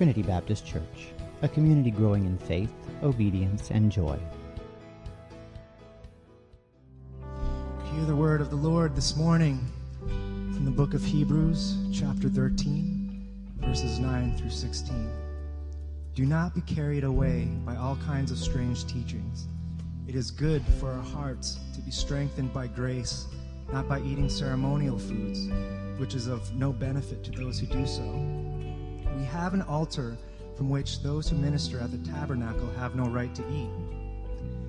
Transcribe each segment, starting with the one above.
Trinity Baptist Church, a community growing in faith, obedience, and joy. Hear the word of the Lord this morning from the book of Hebrews, chapter 13, verses 9 through 16. Do not be carried away by all kinds of strange teachings. It is good for our hearts to be strengthened by grace, not by eating ceremonial foods, which is of no benefit to those who do so. We have an altar from which those who minister at the tabernacle have no right to eat.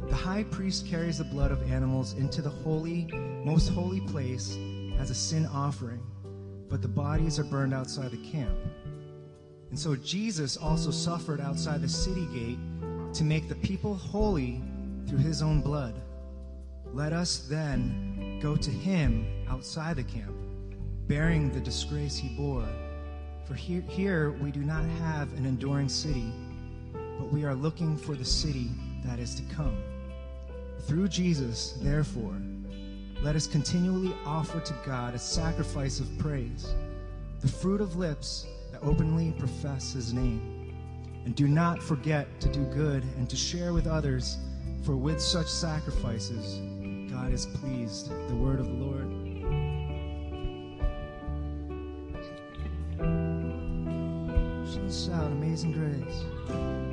The high priest carries the blood of animals into the holy, most holy place as a sin offering, but the bodies are burned outside the camp. And so Jesus also suffered outside the city gate to make the people holy through his own blood. Let us then go to him outside the camp, bearing the disgrace he bore. For here, here we do not have an enduring city, but we are looking for the city that is to come. Through Jesus, therefore, let us continually offer to God a sacrifice of praise, the fruit of lips that openly profess his name. And do not forget to do good and to share with others, for with such sacrifices, God is pleased. The word of the Lord. Shout Amazing Grace.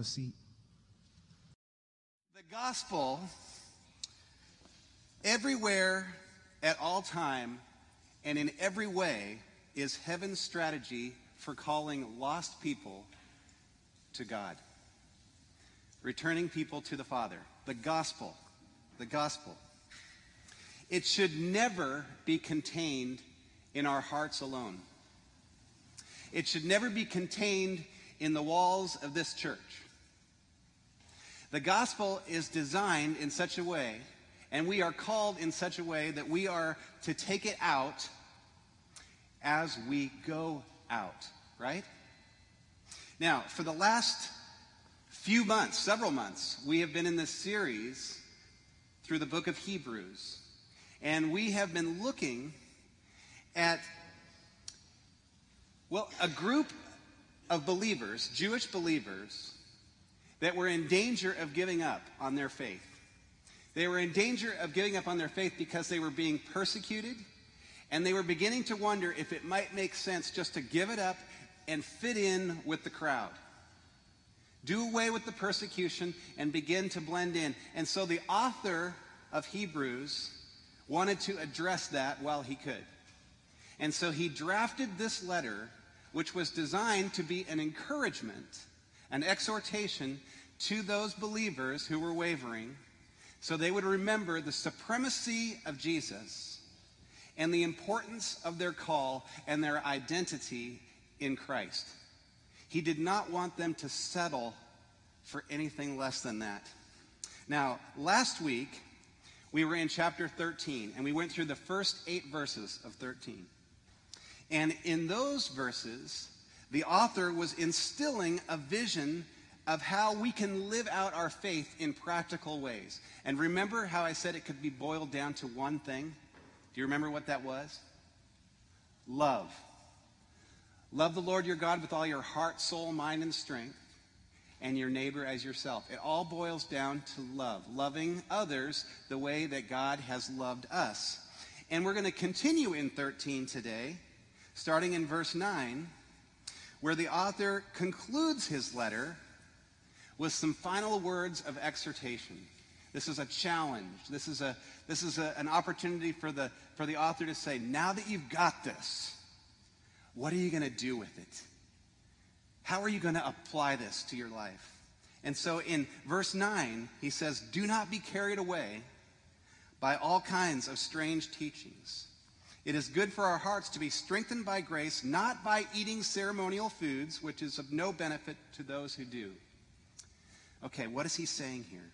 A seat. The gospel, everywhere, at all time, and in every way, is heaven's strategy for calling lost people to God, returning people to the Father. The gospel, the gospel. It should never be contained in our hearts alone. It should never be contained in the walls of this church. The gospel is designed in such a way, and we are called in such a way that we are to take it out as we go out, right? Now, for the last few months, several months, we have been in this series through the book of Hebrews, and we have been looking at, well, a group of believers, Jewish believers, that were in danger of giving up on their faith. They were in danger of giving up on their faith because they were being persecuted, and they were beginning to wonder if it might make sense just to give it up and fit in with the crowd. Do away with the persecution and begin to blend in. And so the author of Hebrews wanted to address that while he could. And so he drafted this letter, which was designed to be an encouragement, an exhortation to those believers who were wavering, so they would remember the supremacy of Jesus and the importance of their call and their identity in Christ. He did not want them to settle for anything less than that. Now, last week, we were in chapter 13, and we went through the first eight verses of 13. And in those verses, the author was instilling a vision of how we can live out our faith in practical ways. And remember how I said it could be boiled down to one thing? Do you remember what that was? Love. Love the Lord your God with all your heart, soul, mind, and strength, and your neighbor as yourself. It all boils down to love, loving others the way that God has loved us. And we're going to continue in 13 today starting in verse 9, where the author concludes his letter with some final words of exhortation. This is a challenge. This is, a, this is a, an opportunity for the, for the author to say, now that you've got this, what are you going to do with it? How are you going to apply this to your life? And so in verse 9, he says, Do not be carried away by all kinds of strange teachings. It is good for our hearts to be strengthened by grace, not by eating ceremonial foods, which is of no benefit to those who do. Okay, what is he saying here?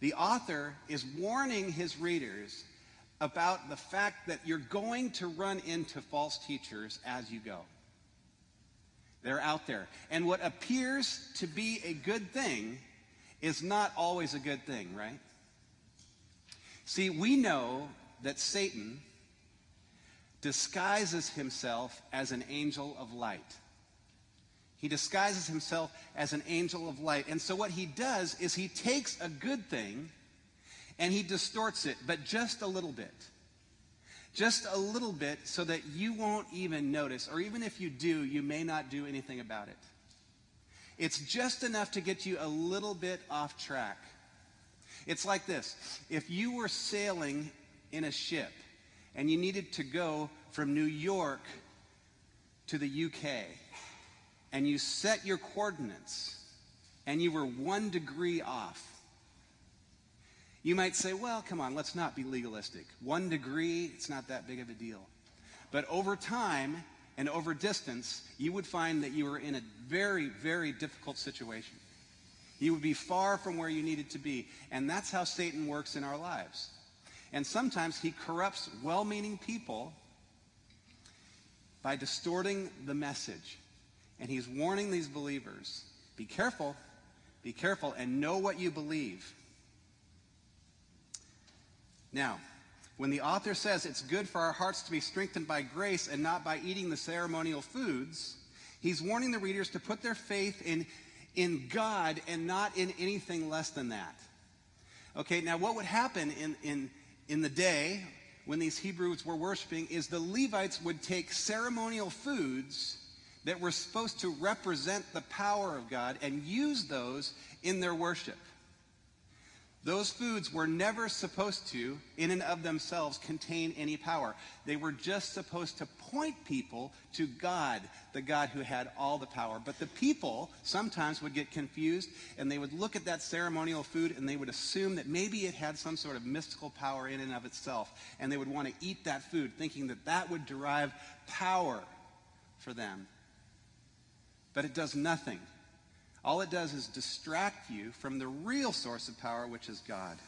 The author is warning his readers about the fact that you're going to run into false teachers as you go. They're out there. And what appears to be a good thing is not always a good thing, right? See, we know that Satan disguises himself as an angel of light. He disguises himself as an angel of light. And so what he does is he takes a good thing and he distorts it, but just a little bit. Just a little bit so that you won't even notice, or even if you do, you may not do anything about it. It's just enough to get you a little bit off track. It's like this if you were sailing in a ship and you needed to go from New York to the UK, and you set your coordinates and you were one degree off, you might say, well, come on, let's not be legalistic. One degree, it's not that big of a deal. But over time and over distance, you would find that you were in a very, very difficult situation. You would be far from where you needed to be. And that's how Satan works in our lives. And sometimes he corrupts well meaning people by distorting the message. And he's warning these believers be careful, be careful, and know what you believe. Now, when the author says it's good for our hearts to be strengthened by grace and not by eating the ceremonial foods, he's warning the readers to put their faith in, in God and not in anything less than that. Okay, now what would happen in, in, in the day when these Hebrews were worshiping is the Levites would take ceremonial foods that were supposed to represent the power of God and use those in their worship. Those foods were never supposed to, in and of themselves, contain any power. They were just supposed to point people to God, the God who had all the power. But the people sometimes would get confused and they would look at that ceremonial food and they would assume that maybe it had some sort of mystical power in and of itself. And they would want to eat that food, thinking that that would derive power for them. But it does nothing. All it does is distract you from the real source of power, which is God.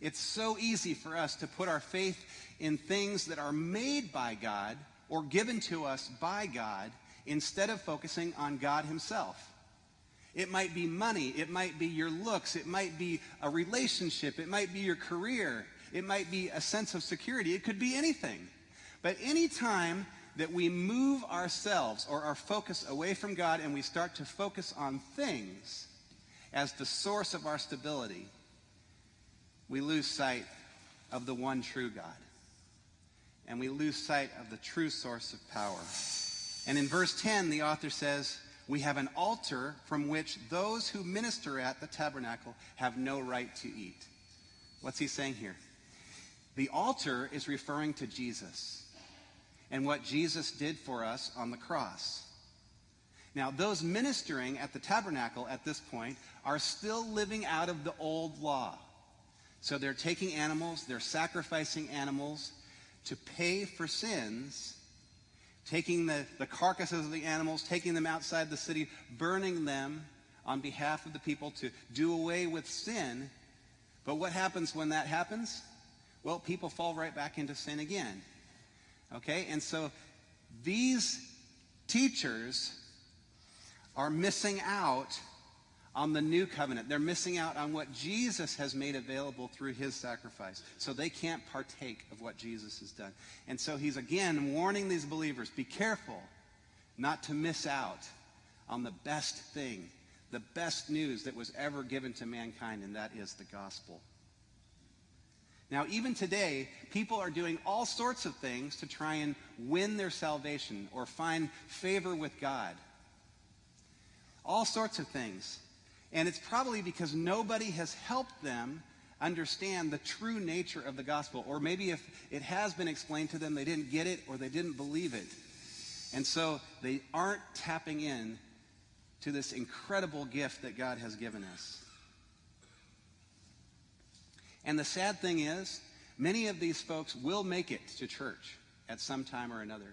It's so easy for us to put our faith in things that are made by God or given to us by God instead of focusing on God Himself. It might be money, it might be your looks, it might be a relationship, it might be your career, it might be a sense of security, it could be anything. But anytime that we move ourselves or our focus away from God and we start to focus on things as the source of our stability, we lose sight of the one true God. And we lose sight of the true source of power. And in verse 10, the author says, We have an altar from which those who minister at the tabernacle have no right to eat. What's he saying here? The altar is referring to Jesus and what Jesus did for us on the cross. Now, those ministering at the tabernacle at this point are still living out of the old law. So they're taking animals, they're sacrificing animals to pay for sins, taking the, the carcasses of the animals, taking them outside the city, burning them on behalf of the people to do away with sin. But what happens when that happens? Well, people fall right back into sin again. Okay? And so these teachers are missing out on the new covenant. They're missing out on what Jesus has made available through his sacrifice. So they can't partake of what Jesus has done. And so he's again warning these believers be careful not to miss out on the best thing, the best news that was ever given to mankind, and that is the gospel. Now, even today, people are doing all sorts of things to try and win their salvation or find favor with God. All sorts of things. And it's probably because nobody has helped them understand the true nature of the gospel. Or maybe if it has been explained to them, they didn't get it or they didn't believe it. And so they aren't tapping in to this incredible gift that God has given us. And the sad thing is, many of these folks will make it to church at some time or another.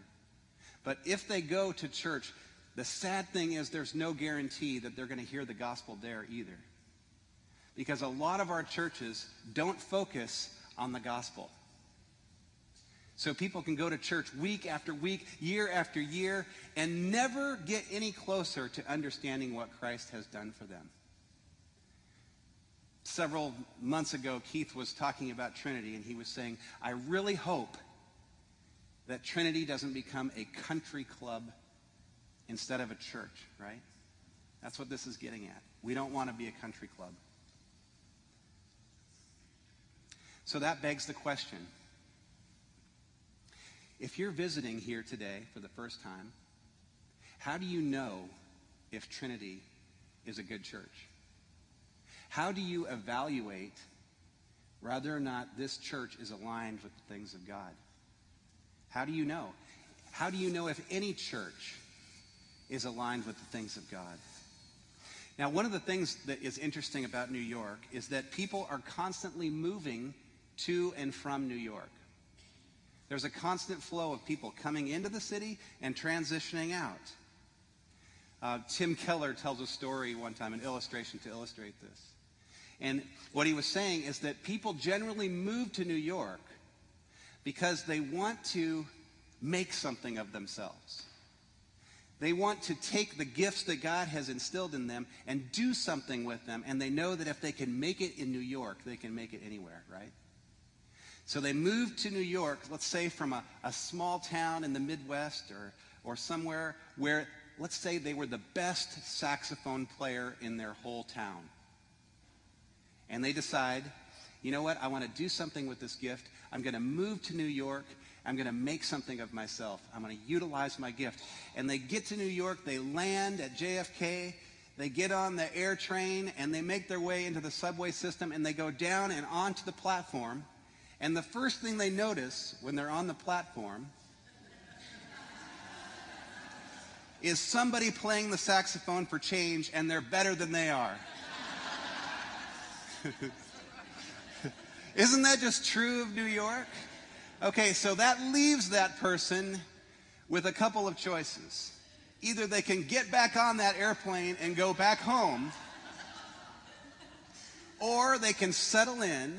But if they go to church, the sad thing is there's no guarantee that they're going to hear the gospel there either. Because a lot of our churches don't focus on the gospel. So people can go to church week after week, year after year, and never get any closer to understanding what Christ has done for them. Several months ago, Keith was talking about Trinity, and he was saying, I really hope that Trinity doesn't become a country club instead of a church, right? That's what this is getting at. We don't want to be a country club. So that begs the question. If you're visiting here today for the first time, how do you know if Trinity is a good church? How do you evaluate whether or not this church is aligned with the things of God? How do you know? How do you know if any church is aligned with the things of God? Now, one of the things that is interesting about New York is that people are constantly moving to and from New York. There's a constant flow of people coming into the city and transitioning out. Uh, Tim Keller tells a story one time, an illustration to illustrate this. And what he was saying is that people generally move to New York because they want to make something of themselves. They want to take the gifts that God has instilled in them and do something with them. And they know that if they can make it in New York, they can make it anywhere, right? So they moved to New York, let's say from a, a small town in the Midwest or, or somewhere where, let's say, they were the best saxophone player in their whole town and they decide, you know what, I want to do something with this gift. I'm going to move to New York. I'm going to make something of myself. I'm going to utilize my gift. And they get to New York, they land at JFK, they get on the air train, and they make their way into the subway system, and they go down and onto the platform. And the first thing they notice when they're on the platform is somebody playing the saxophone for change, and they're better than they are. Isn't that just true of New York? Okay, so that leaves that person with a couple of choices. Either they can get back on that airplane and go back home, or they can settle in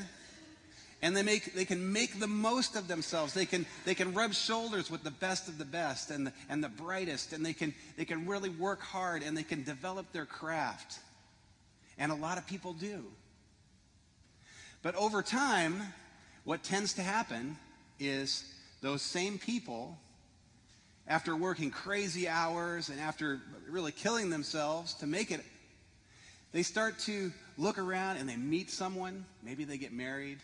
and they, make, they can make the most of themselves. They can, they can rub shoulders with the best of the best and the, and the brightest, and they can, they can really work hard and they can develop their craft. And a lot of people do. But over time, what tends to happen is those same people, after working crazy hours and after really killing themselves to make it, they start to look around and they meet someone. Maybe they get married.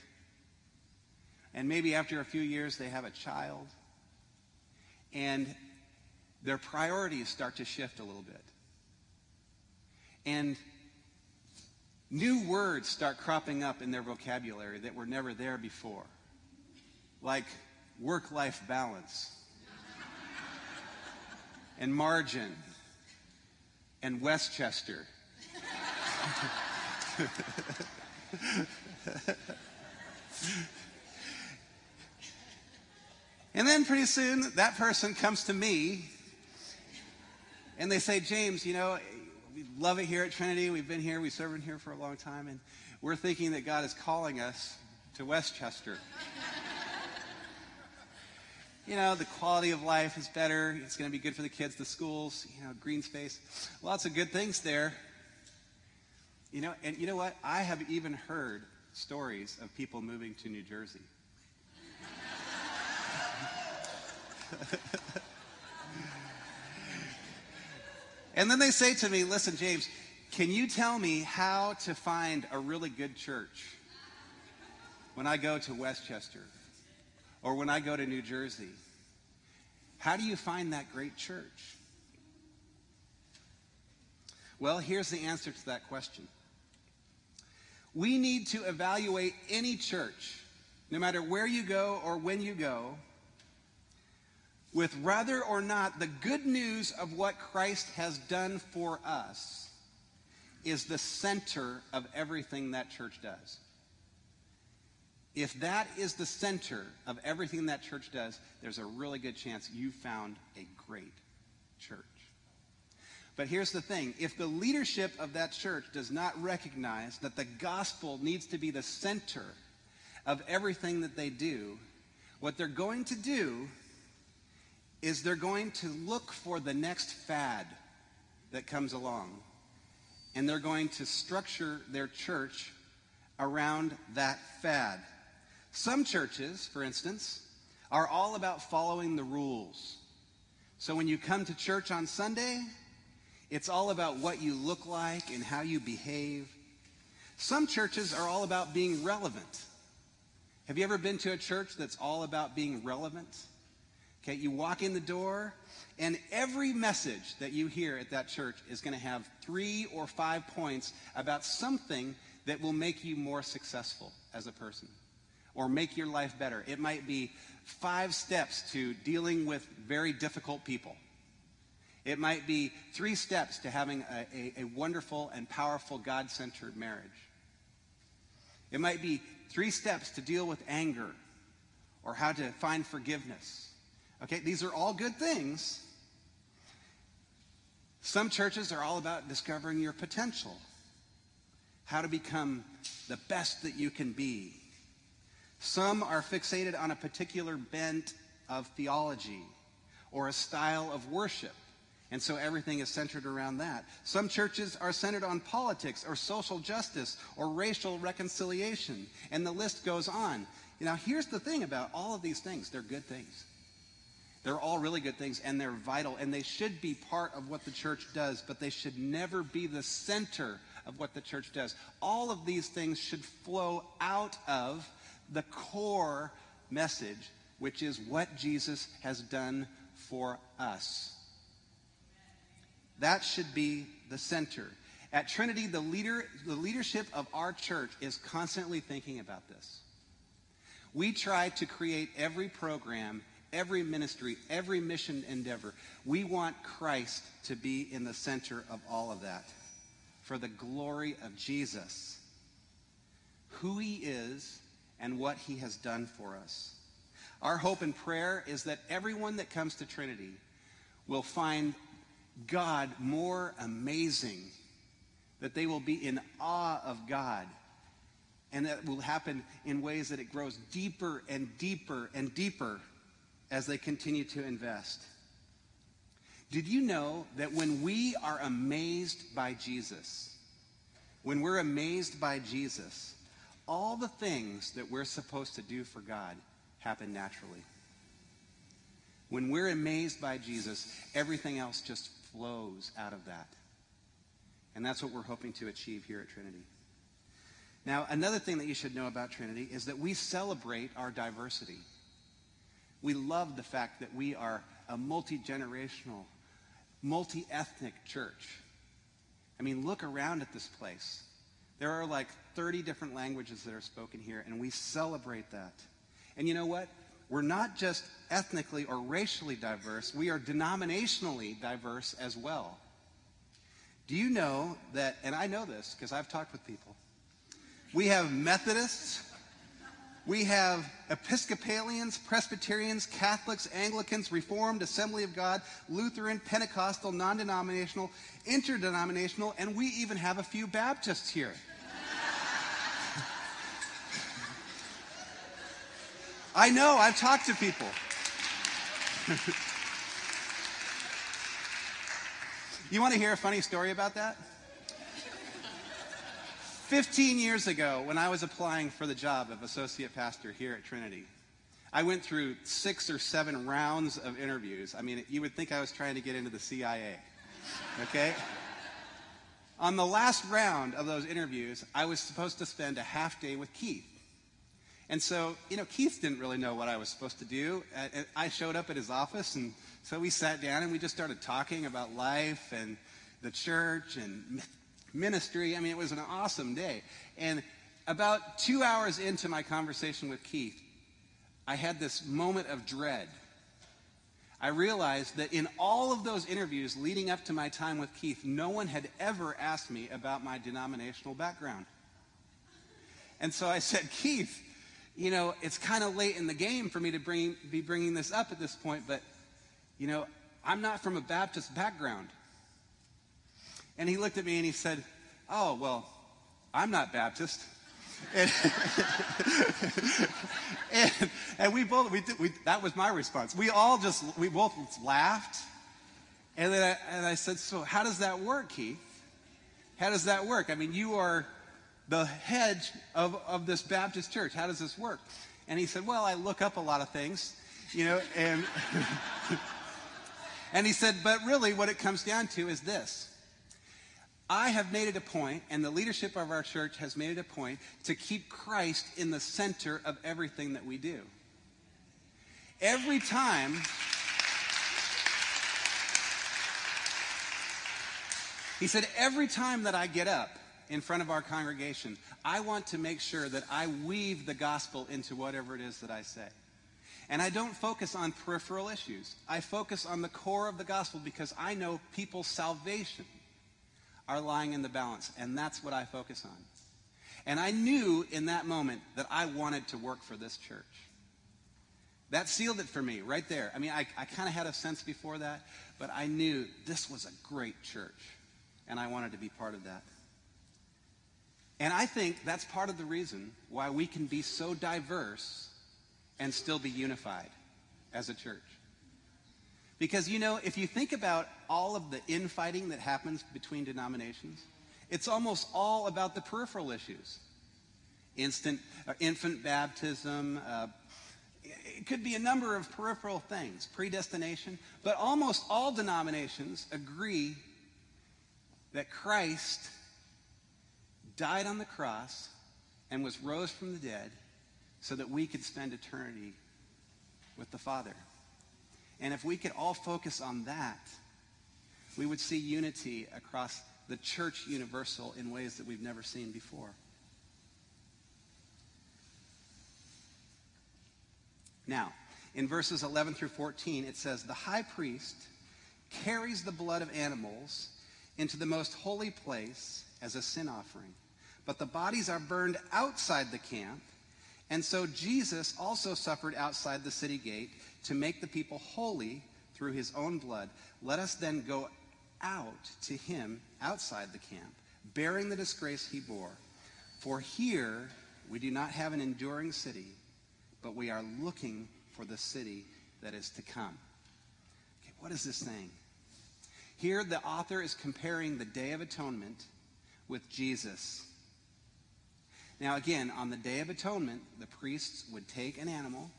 And maybe after a few years, they have a child. And their priorities start to shift a little bit. And New words start cropping up in their vocabulary that were never there before, like work life balance, and margin, and Westchester. and then pretty soon that person comes to me and they say, James, you know, we love it here at Trinity. We've been here, we've served here for a long time, and we're thinking that God is calling us to Westchester. you know, the quality of life is better. It's going to be good for the kids, the schools, you know, green space. Lots of good things there. You know, and you know what? I have even heard stories of people moving to New Jersey. And then they say to me, listen, James, can you tell me how to find a really good church? when I go to Westchester or when I go to New Jersey? How do you find that great church? Well, here's the answer to that question. We need to evaluate any church, no matter where you go or when you go, with whether or not the good news of what Christ has done for us is the center of everything that church does. If that is the center of everything that church does, there's a really good chance you found a great church. But here's the thing if the leadership of that church does not recognize that the gospel needs to be the center of everything that they do, what they're going to do is they're going to look for the next fad that comes along. And they're going to structure their church around that fad. Some churches, for instance, are all about following the rules. So when you come to church on Sunday, it's all about what you look like and how you behave. Some churches are all about being relevant. Have you ever been to a church that's all about being relevant? Okay, you walk in the door, and every message that you hear at that church is going to have three or five points about something that will make you more successful as a person or make your life better. It might be five steps to dealing with very difficult people. It might be three steps to having a, a, a wonderful and powerful God centered marriage. It might be three steps to deal with anger or how to find forgiveness. Okay, these are all good things. Some churches are all about discovering your potential, how to become the best that you can be. Some are fixated on a particular bent of theology or a style of worship. And so everything is centered around that. Some churches are centered on politics or social justice or racial reconciliation. And the list goes on. Now, here's the thing about all of these things they're good things. They're all really good things and they're vital and they should be part of what the church does, but they should never be the center of what the church does. All of these things should flow out of the core message, which is what Jesus has done for us. That should be the center. At Trinity, the, leader, the leadership of our church is constantly thinking about this. We try to create every program every ministry, every mission endeavor. We want Christ to be in the center of all of that for the glory of Jesus, who he is, and what he has done for us. Our hope and prayer is that everyone that comes to Trinity will find God more amazing, that they will be in awe of God. And that will happen in ways that it grows deeper and deeper and deeper as they continue to invest. Did you know that when we are amazed by Jesus, when we're amazed by Jesus, all the things that we're supposed to do for God happen naturally? When we're amazed by Jesus, everything else just flows out of that. And that's what we're hoping to achieve here at Trinity. Now, another thing that you should know about Trinity is that we celebrate our diversity. We love the fact that we are a multi generational, multi ethnic church. I mean, look around at this place. There are like 30 different languages that are spoken here, and we celebrate that. And you know what? We're not just ethnically or racially diverse, we are denominationally diverse as well. Do you know that, and I know this because I've talked with people, we have Methodists, we have Episcopalians, Presbyterians, Catholics, Anglicans, Reformed, Assembly of God, Lutheran, Pentecostal, non denominational, interdenominational, and we even have a few Baptists here. I know, I've talked to people. you want to hear a funny story about that? 15 years ago, when I was applying for the job of associate pastor here at Trinity, I went through six or seven rounds of interviews. I mean, you would think I was trying to get into the CIA. Okay? On the last round of those interviews, I was supposed to spend a half day with Keith. And so, you know, Keith didn't really know what I was supposed to do. I showed up at his office, and so we sat down and we just started talking about life and the church and ministry. I mean, it was an awesome day. And about two hours into my conversation with Keith, I had this moment of dread. I realized that in all of those interviews leading up to my time with Keith, no one had ever asked me about my denominational background. And so I said, Keith, you know, it's kind of late in the game for me to bring, be bringing this up at this point, but, you know, I'm not from a Baptist background. And he looked at me and he said, Oh, well, I'm not Baptist. And, and, we both, we, did, we, that was my response. We all just, we both laughed. And then I, and I said, So how does that work, Keith? How does that work? I mean, you are the head of, of this Baptist church. How does this work? And he said, Well, I look up a lot of things, you know, and, and he said, But really, what it comes down to is this. I have made it a point, and the leadership of our church has made it a point, to keep Christ in the center of everything that we do. Every time. He said, every time that I get up in front of our congregation, I want to make sure that I weave the gospel into whatever it is that I say. And I don't focus on peripheral issues. I focus on the core of the gospel because I know people's salvation are lying in the balance, and that's what I focus on. And I knew in that moment that I wanted to work for this church. That sealed it for me right there. I mean, I, I kind of had a sense before that, but I knew this was a great church, and I wanted to be part of that. And I think that's part of the reason why we can be so diverse and still be unified as a church. Because, you know, if you think about all of the infighting that happens between denominations, it's almost all about the peripheral issues. Instant, uh, infant baptism, uh, it could be a number of peripheral things, predestination, but almost all denominations agree that Christ died on the cross and was rose from the dead so that we could spend eternity with the Father. And if we could all focus on that, we would see unity across the church universal in ways that we've never seen before. Now, in verses 11 through 14, it says, The high priest carries the blood of animals into the most holy place as a sin offering. But the bodies are burned outside the camp. And so Jesus also suffered outside the city gate to make the people holy through his own blood. Let us then go out to him outside the camp, bearing the disgrace he bore. For here we do not have an enduring city, but we are looking for the city that is to come. Okay, what is this saying? Here, the author is comparing the Day of Atonement with Jesus. Now, again, on the Day of Atonement, the priests would take an animal,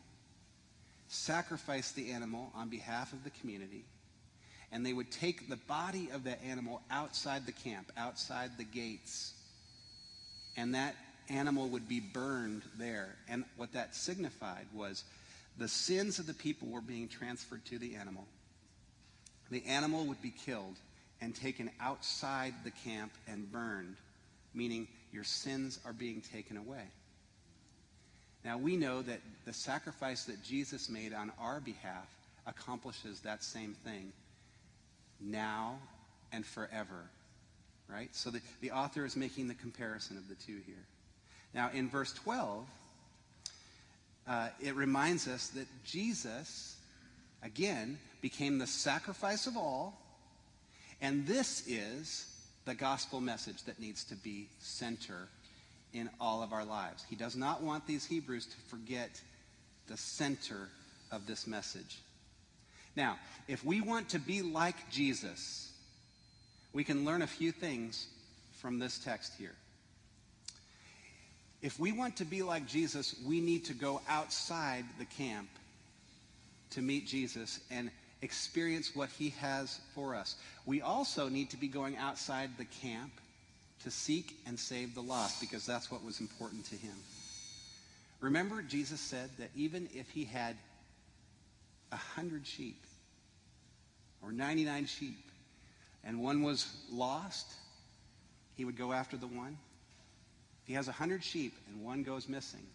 sacrifice the animal on behalf of the community, and they would take the body of that animal outside the camp, outside the gates, and that animal would be burned there. And what that signified was the sins of the people were being transferred to the animal. The animal would be killed and taken outside the camp and burned, meaning your sins are being taken away. Now, we know that the sacrifice that Jesus made on our behalf accomplishes that same thing now and forever. Right? So the, the author is making the comparison of the two here. Now, in verse 12, uh, it reminds us that Jesus, again, became the sacrifice of all, and this is the gospel message that needs to be center in all of our lives. He does not want these Hebrews to forget the center of this message. Now, if we want to be like Jesus, we can learn a few things from this text here. If we want to be like Jesus, we need to go outside the camp to meet Jesus and experience what he has for us. We also need to be going outside the camp to seek and save the lost because that's what was important to him. Remember, Jesus said that even if he had a hundred sheep or 99 sheep and one was lost, he would go after the one. If he has a hundred sheep and one goes missing,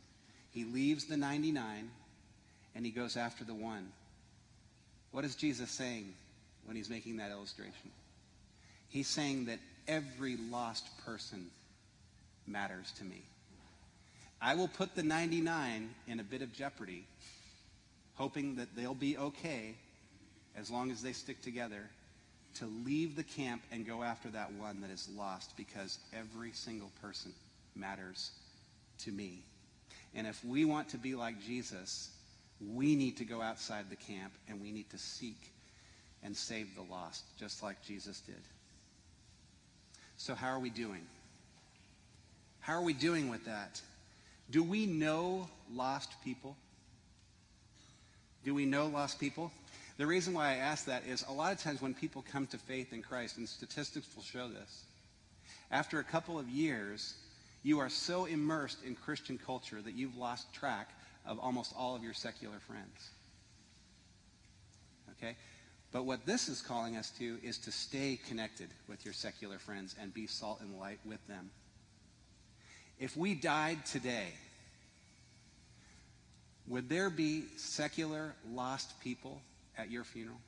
he leaves the 99 and he goes after the one. What is Jesus saying when he's making that illustration? He's saying that every lost person matters to me. I will put the 99 in a bit of jeopardy, hoping that they'll be okay as long as they stick together to leave the camp and go after that one that is lost because every single person matters to me. And if we want to be like Jesus, we need to go outside the camp and we need to seek and save the lost, just like Jesus did. So, how are we doing? How are we doing with that? Do we know lost people? Do we know lost people? The reason why I ask that is a lot of times when people come to faith in Christ, and statistics will show this, after a couple of years, you are so immersed in Christian culture that you've lost track of almost all of your secular friends. Okay? But what this is calling us to is to stay connected with your secular friends and be salt and light with them. If we died today, would there be secular lost people at your funeral?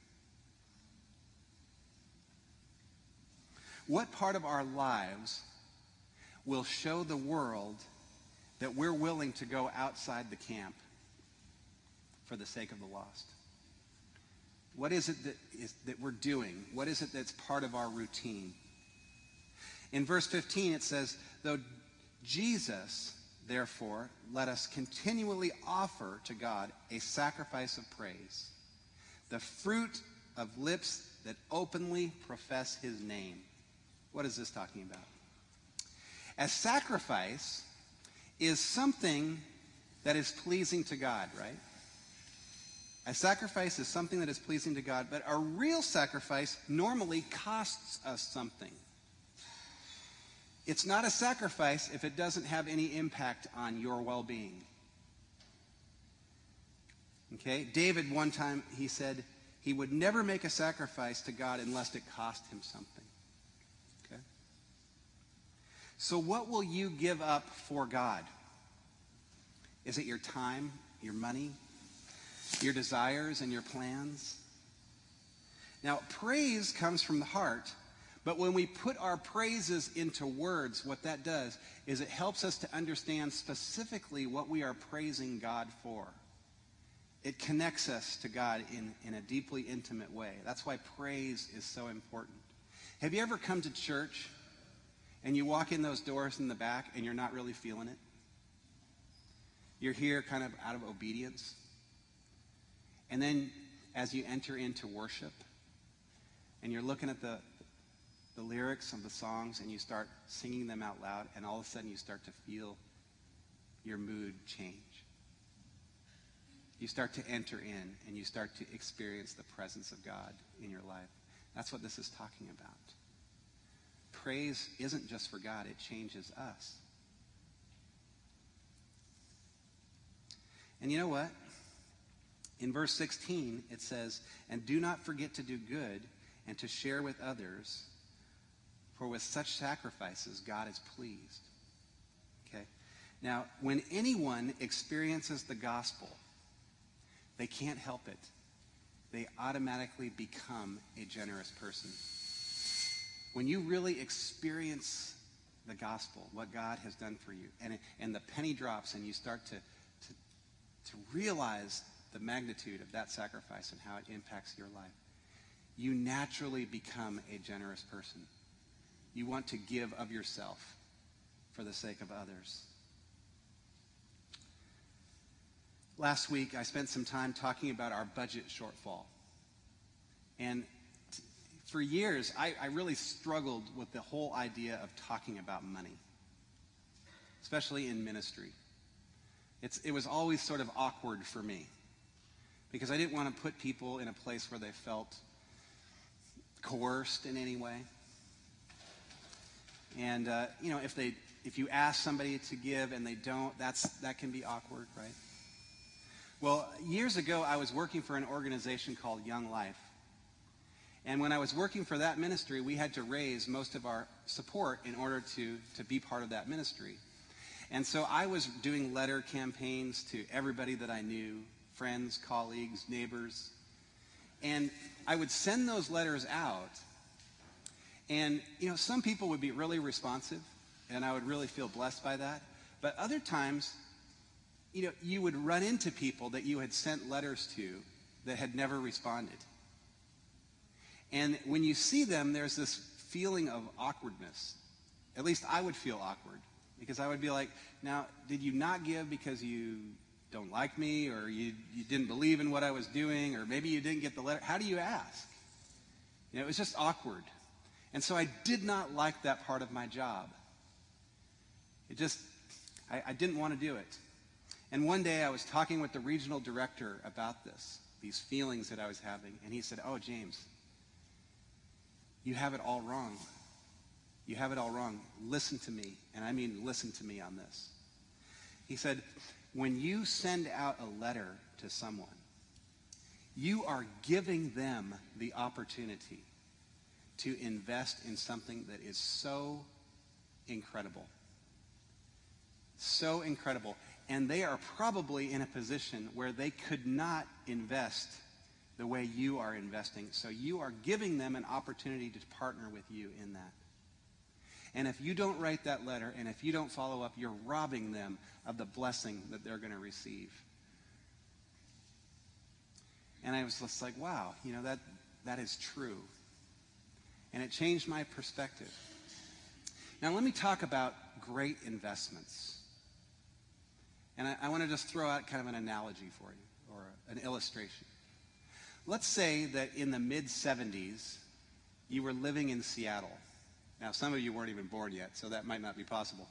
What part of our lives will show the world that we're willing to go outside the camp for the sake of the lost? What is it that, is, that we're doing? What is it that's part of our routine? In verse 15, it says, Though Jesus, therefore, let us continually offer to God a sacrifice of praise, the fruit of lips that openly profess his name. What is this talking about? A sacrifice is something that is pleasing to God, right? A sacrifice is something that is pleasing to God, but a real sacrifice normally costs us something. It's not a sacrifice if it doesn't have any impact on your well being. Okay? David, one time, he said he would never make a sacrifice to God unless it cost him something. So, what will you give up for God? Is it your time, your money, your desires, and your plans? Now, praise comes from the heart, but when we put our praises into words, what that does is it helps us to understand specifically what we are praising God for. It connects us to God in, in a deeply intimate way. That's why praise is so important. Have you ever come to church and you walk in those doors in the back and you're not really feeling it? You're here kind of out of obedience. And then as you enter into worship and you're looking at the, the lyrics of the songs and you start singing them out loud, and all of a sudden you start to feel your mood change. You start to enter in and you start to experience the presence of God in your life. That's what this is talking about. Praise isn't just for God, it changes us. And you know what? In verse 16, it says, And do not forget to do good and to share with others, for with such sacrifices God is pleased. Okay? Now, when anyone experiences the gospel, they can't help it. They automatically become a generous person. When you really experience the gospel, what God has done for you, and, and the penny drops, and you start to, to, to realize the magnitude of that sacrifice and how it impacts your life, you naturally become a generous person. You want to give of yourself for the sake of others. Last week, I spent some time talking about our budget shortfall. And for years, I, I really struggled with the whole idea of talking about money, especially in ministry. It's, it was always sort of awkward for me because I didn't want to put people in a place where they felt coerced in any way. And, uh, you know, if they if you ask somebody to give and they don't, that's, that can be awkward, right? Well, years ago, I was working for an organization called Young Life. And when I was working for that ministry, we had to raise most of our support in order to, to be part of that ministry. And so I was doing letter campaigns to everybody that I knew friends, colleagues, neighbors. And I would send those letters out. And, you know, some people would be really responsive, and I would really feel blessed by that. But other times, you know, you would run into people that you had sent letters to that had never responded. And when you see them, there's this feeling of awkwardness. At least I would feel awkward because I would be like, now, did you not give because you don't like me or you, you didn't believe in what I was doing or maybe you didn't get the letter? How do you ask? You know, it was just awkward. And so I did not like that part of my job. It just, I, I didn't want to do it. And one day I was talking with the regional director about this, these feelings that I was having, and he said, Oh, James, you have it all wrong. You have it all wrong. Listen to me. And I mean, listen to me on this. He said, when you send out a letter to someone, you are giving them the opportunity to invest in something that is so incredible. So incredible. And they are probably in a position where they could not invest the way you are investing. So you are giving them an opportunity to partner with you in that. And if you don't write that letter and if you don't follow up, you're robbing them of the blessing that they're going to receive. And I was just like, wow, you know, that, that is true. And it changed my perspective. Now, let me talk about great investments. And I, I want to just throw out kind of an analogy for you or an illustration. Let's say that in the mid 70s, you were living in Seattle. Now, some of you weren't even born yet, so that might not be possible.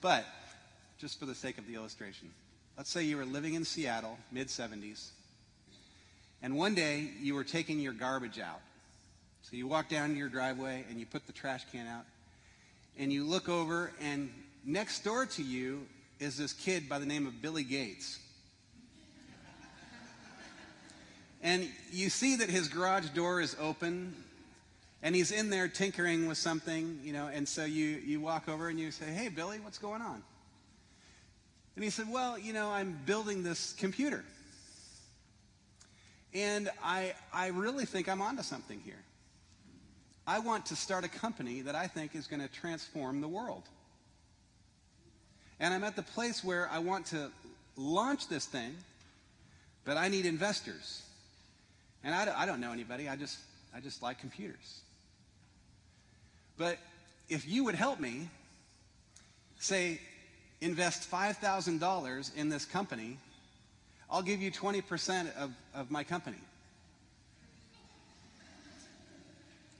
But just for the sake of the illustration, let's say you were living in Seattle, mid 70s, and one day you were taking your garbage out. So you walk down your driveway and you put the trash can out, and you look over, and next door to you is this kid by the name of Billy Gates. And you see that his garage door is open and he's in there tinkering with something, you know, and so you, you walk over and you say, Hey, Billy, what's going on? And he said, Well, you know, I'm building this computer. And I, I really think I'm onto something here. I want to start a company that I think is going to transform the world. And I'm at the place where I want to launch this thing, but I need investors. And I, I don't know anybody. I just, I just like computers. But if you would help me, say, invest $5,000 in this company, I'll give you 20% of, of my company.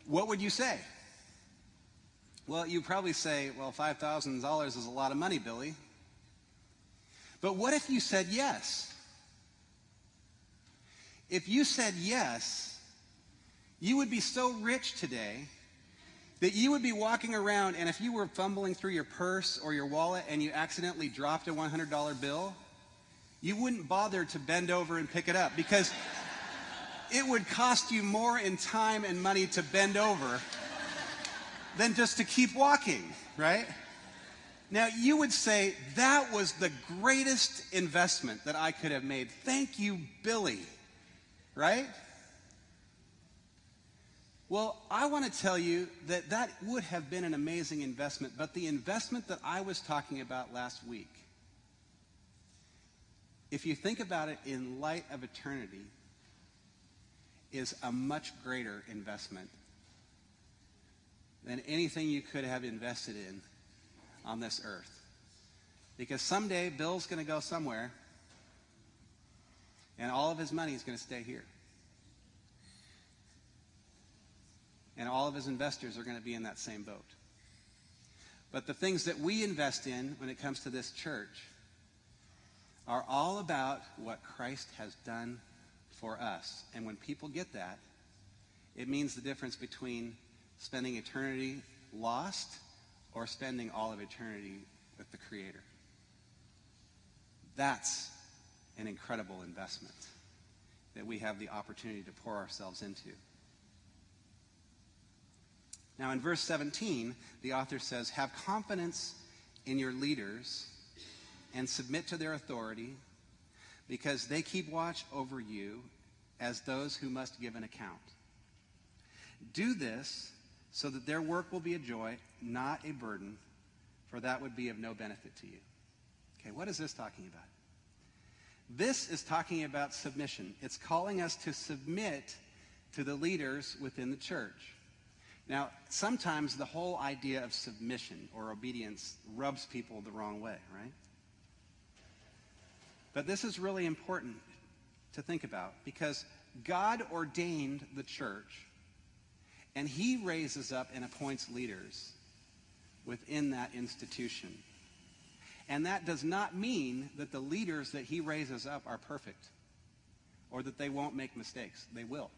What would you say? Well, you probably say, well, $5,000 is a lot of money, Billy. But what if you said yes? If you said yes, you would be so rich today that you would be walking around and if you were fumbling through your purse or your wallet and you accidentally dropped a $100 bill, you wouldn't bother to bend over and pick it up because it would cost you more in time and money to bend over than just to keep walking, right? Now, you would say, that was the greatest investment that I could have made. Thank you, Billy right? Well, I want to tell you that that would have been an amazing investment, but the investment that I was talking about last week, if you think about it in light of eternity, is a much greater investment than anything you could have invested in on this earth. Because someday Bill's going to go somewhere and all of his money is going to stay here. And all of his investors are going to be in that same boat. But the things that we invest in when it comes to this church are all about what Christ has done for us. And when people get that, it means the difference between spending eternity lost or spending all of eternity with the Creator. That's an incredible investment that we have the opportunity to pour ourselves into. Now, in verse 17, the author says, Have confidence in your leaders and submit to their authority because they keep watch over you as those who must give an account. Do this so that their work will be a joy, not a burden, for that would be of no benefit to you. Okay, what is this talking about? This is talking about submission. It's calling us to submit to the leaders within the church. Now, sometimes the whole idea of submission or obedience rubs people the wrong way, right? But this is really important to think about because God ordained the church and he raises up and appoints leaders within that institution. And that does not mean that the leaders that he raises up are perfect or that they won't make mistakes. They will.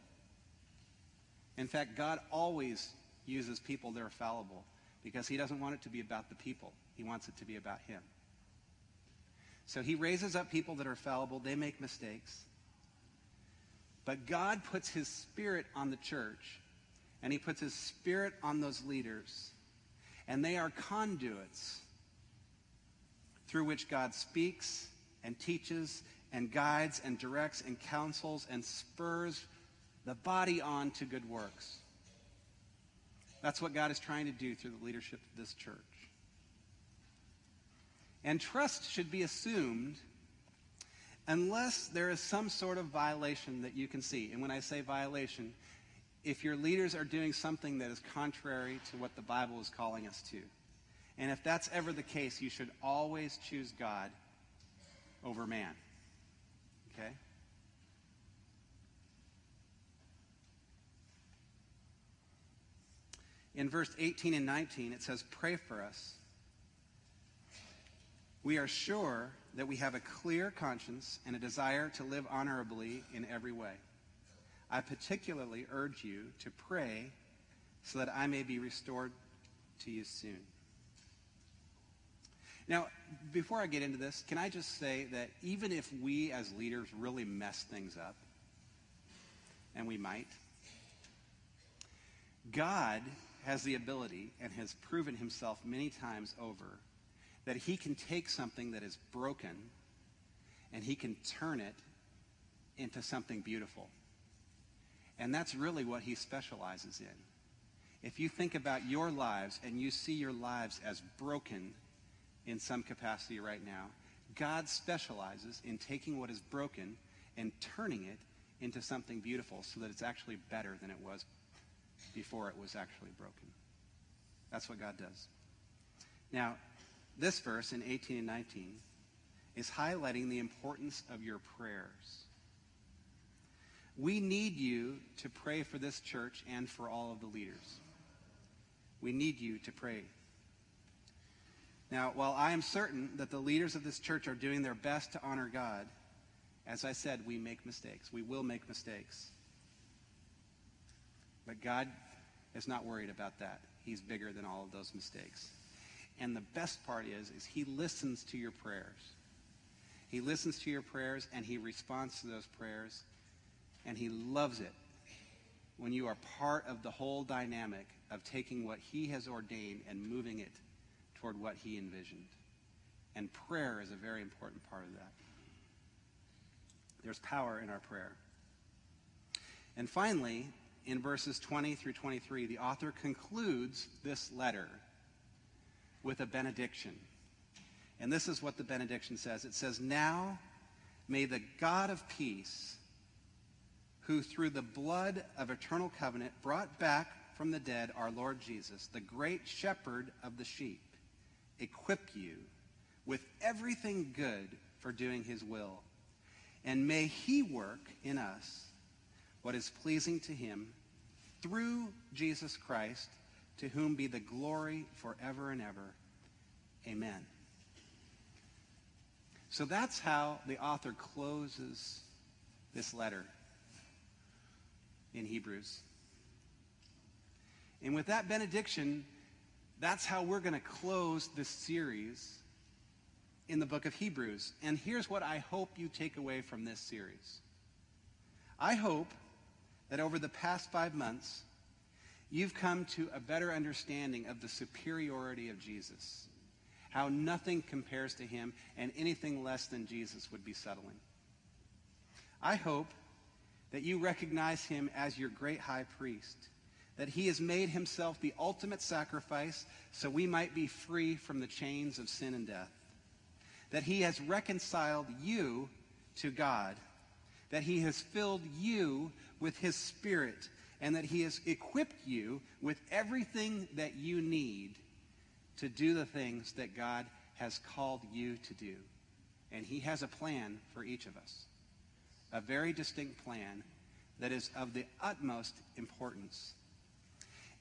In fact, God always uses people that are fallible because he doesn't want it to be about the people. He wants it to be about him. So he raises up people that are fallible. They make mistakes. But God puts his spirit on the church, and he puts his spirit on those leaders. And they are conduits through which God speaks and teaches and guides and directs and counsels and spurs the body on to good works. That's what God is trying to do through the leadership of this church. And trust should be assumed unless there is some sort of violation that you can see. And when I say violation, if your leaders are doing something that is contrary to what the Bible is calling us to. And if that's ever the case, you should always choose God over man. Okay? In verse 18 and 19, it says, Pray for us. We are sure that we have a clear conscience and a desire to live honorably in every way. I particularly urge you to pray so that I may be restored to you soon. Now, before I get into this, can I just say that even if we as leaders really mess things up, and we might, God has the ability and has proven himself many times over that he can take something that is broken and he can turn it into something beautiful. And that's really what he specializes in. If you think about your lives and you see your lives as broken in some capacity right now, God specializes in taking what is broken and turning it into something beautiful so that it's actually better than it was before it was actually broken. That's what God does. Now, this verse in 18 and 19 is highlighting the importance of your prayers. We need you to pray for this church and for all of the leaders. We need you to pray. Now, while I am certain that the leaders of this church are doing their best to honor God, as I said, we make mistakes. We will make mistakes. But God is not worried about that. He's bigger than all of those mistakes. And the best part is, is he listens to your prayers. He listens to your prayers and he responds to those prayers. And he loves it when you are part of the whole dynamic of taking what he has ordained and moving it toward what he envisioned. And prayer is a very important part of that. There's power in our prayer. And finally, in verses 20 through 23, the author concludes this letter with a benediction. And this is what the benediction says it says, Now may the God of peace, who through the blood of eternal covenant brought back from the dead our Lord Jesus, the great shepherd of the sheep, equip you with everything good for doing his will. And may he work in us what is pleasing to him through Jesus Christ, to whom be the glory forever and ever. Amen. So that's how the author closes this letter in Hebrews. And with that benediction, that's how we're going to close this series in the book of Hebrews. And here's what I hope you take away from this series. I hope that over the past five months, you've come to a better understanding of the superiority of Jesus, how nothing compares to him, and anything less than Jesus would be settling. I hope that you recognize him as your great high priest, that he has made himself the ultimate sacrifice so we might be free from the chains of sin and death, that he has reconciled you to God, that he has filled you with his spirit, and that he has equipped you with everything that you need to do the things that God has called you to do. And he has a plan for each of us a very distinct plan that is of the utmost importance.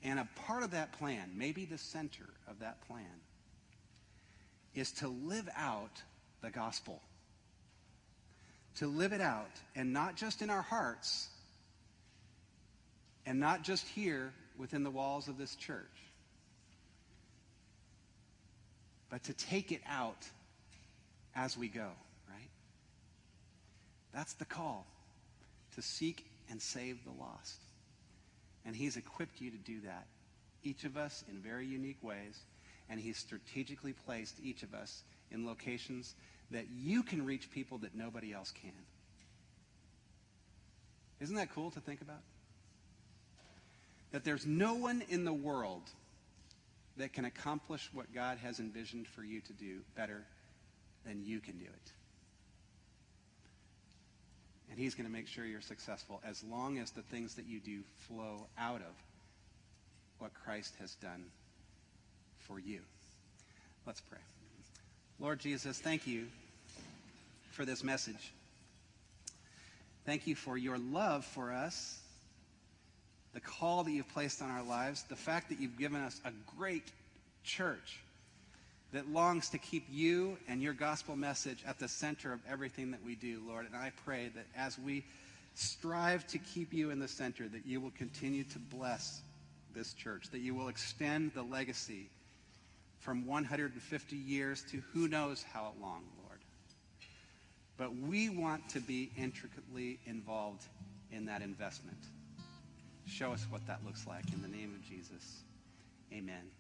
And a part of that plan, maybe the center of that plan, is to live out the gospel. To live it out, and not just in our hearts, and not just here within the walls of this church, but to take it out as we go. Right? That's the call to seek and save the lost. And he's equipped you to do that, each of us in very unique ways. And he's strategically placed each of us in locations that you can reach people that nobody else can. Isn't that cool to think about? That there's no one in the world that can accomplish what God has envisioned for you to do better than you can do it. And he's going to make sure you're successful as long as the things that you do flow out of what Christ has done for you. Let's pray. Lord Jesus, thank you for this message. Thank you for your love for us, the call that you've placed on our lives, the fact that you've given us a great church that longs to keep you and your gospel message at the center of everything that we do, Lord. And I pray that as we strive to keep you in the center, that you will continue to bless this church, that you will extend the legacy from 150 years to who knows how long, Lord. But we want to be intricately involved in that investment. Show us what that looks like in the name of Jesus. Amen.